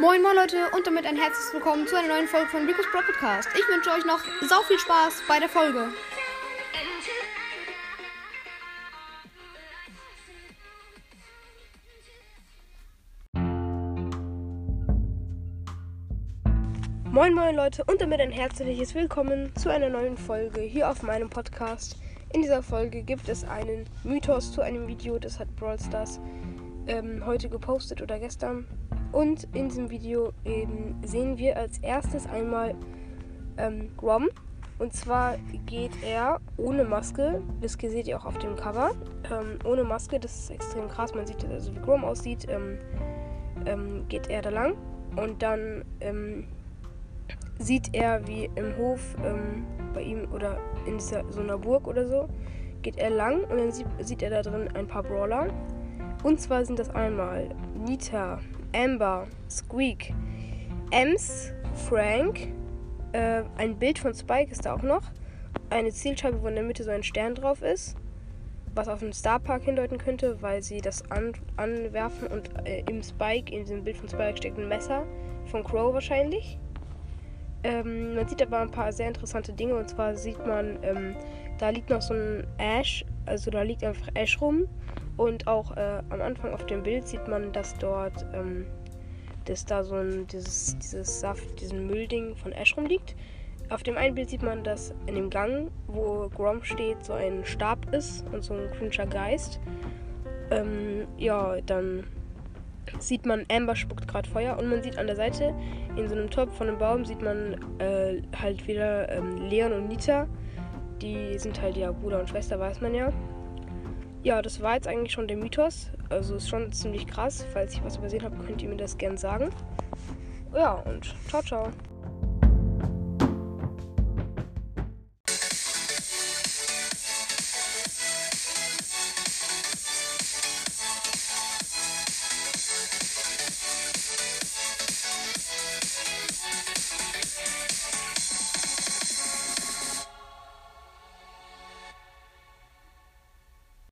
Moin moin Leute und damit ein herzliches Willkommen zu einer neuen Folge von Rico's Pro Podcast. Ich wünsche euch noch sau viel Spaß bei der Folge. Moin moin Leute und damit ein herzliches Willkommen zu einer neuen Folge hier auf meinem Podcast. In dieser Folge gibt es einen Mythos zu einem Video, das hat Brawl Stars ähm, heute gepostet oder gestern. Und in diesem Video eben sehen wir als erstes einmal ähm, Grom. Und zwar geht er ohne Maske, das seht ihr auch auf dem Cover, ähm, ohne Maske, das ist extrem krass, man sieht also wie Grom aussieht, ähm, ähm, geht er da lang und dann ähm, sieht er wie im Hof ähm, bei ihm oder in dieser, so einer Burg oder so, geht er lang und dann sieht, sieht er da drin ein paar Brawler. Und zwar sind das einmal Nita, Amber, Squeak, Ems, Frank, äh, ein Bild von Spike ist da auch noch, eine Zielscheibe, wo in der Mitte so ein Stern drauf ist, was auf den Starpark hindeuten könnte, weil sie das an, anwerfen und äh, im Spike, in diesem Bild von Spike steckt ein Messer von Crow wahrscheinlich. Ähm, man sieht aber ein paar sehr interessante Dinge und zwar sieht man, ähm, da liegt noch so ein Ash, also da liegt einfach Ash rum und auch äh, am Anfang auf dem Bild sieht man, dass dort, ähm, dass da so ein, dieses, dieses Saft, diesen Müllding von Ash rumliegt. Auf dem einen Bild sieht man, dass in dem Gang, wo Grom steht, so ein Stab ist und so ein crincher Geist. Ähm, ja, dann sieht man, Amber spuckt gerade Feuer und man sieht an der Seite, in so einem Topf von einem Baum, sieht man äh, halt wieder ähm, Leon und Nita. Die sind halt ja Bruder und Schwester, weiß man ja. Ja, das war jetzt eigentlich schon der Mythos. Also ist schon ziemlich krass. Falls ich was übersehen habe, könnt ihr mir das gerne sagen. Ja, und ciao, ciao.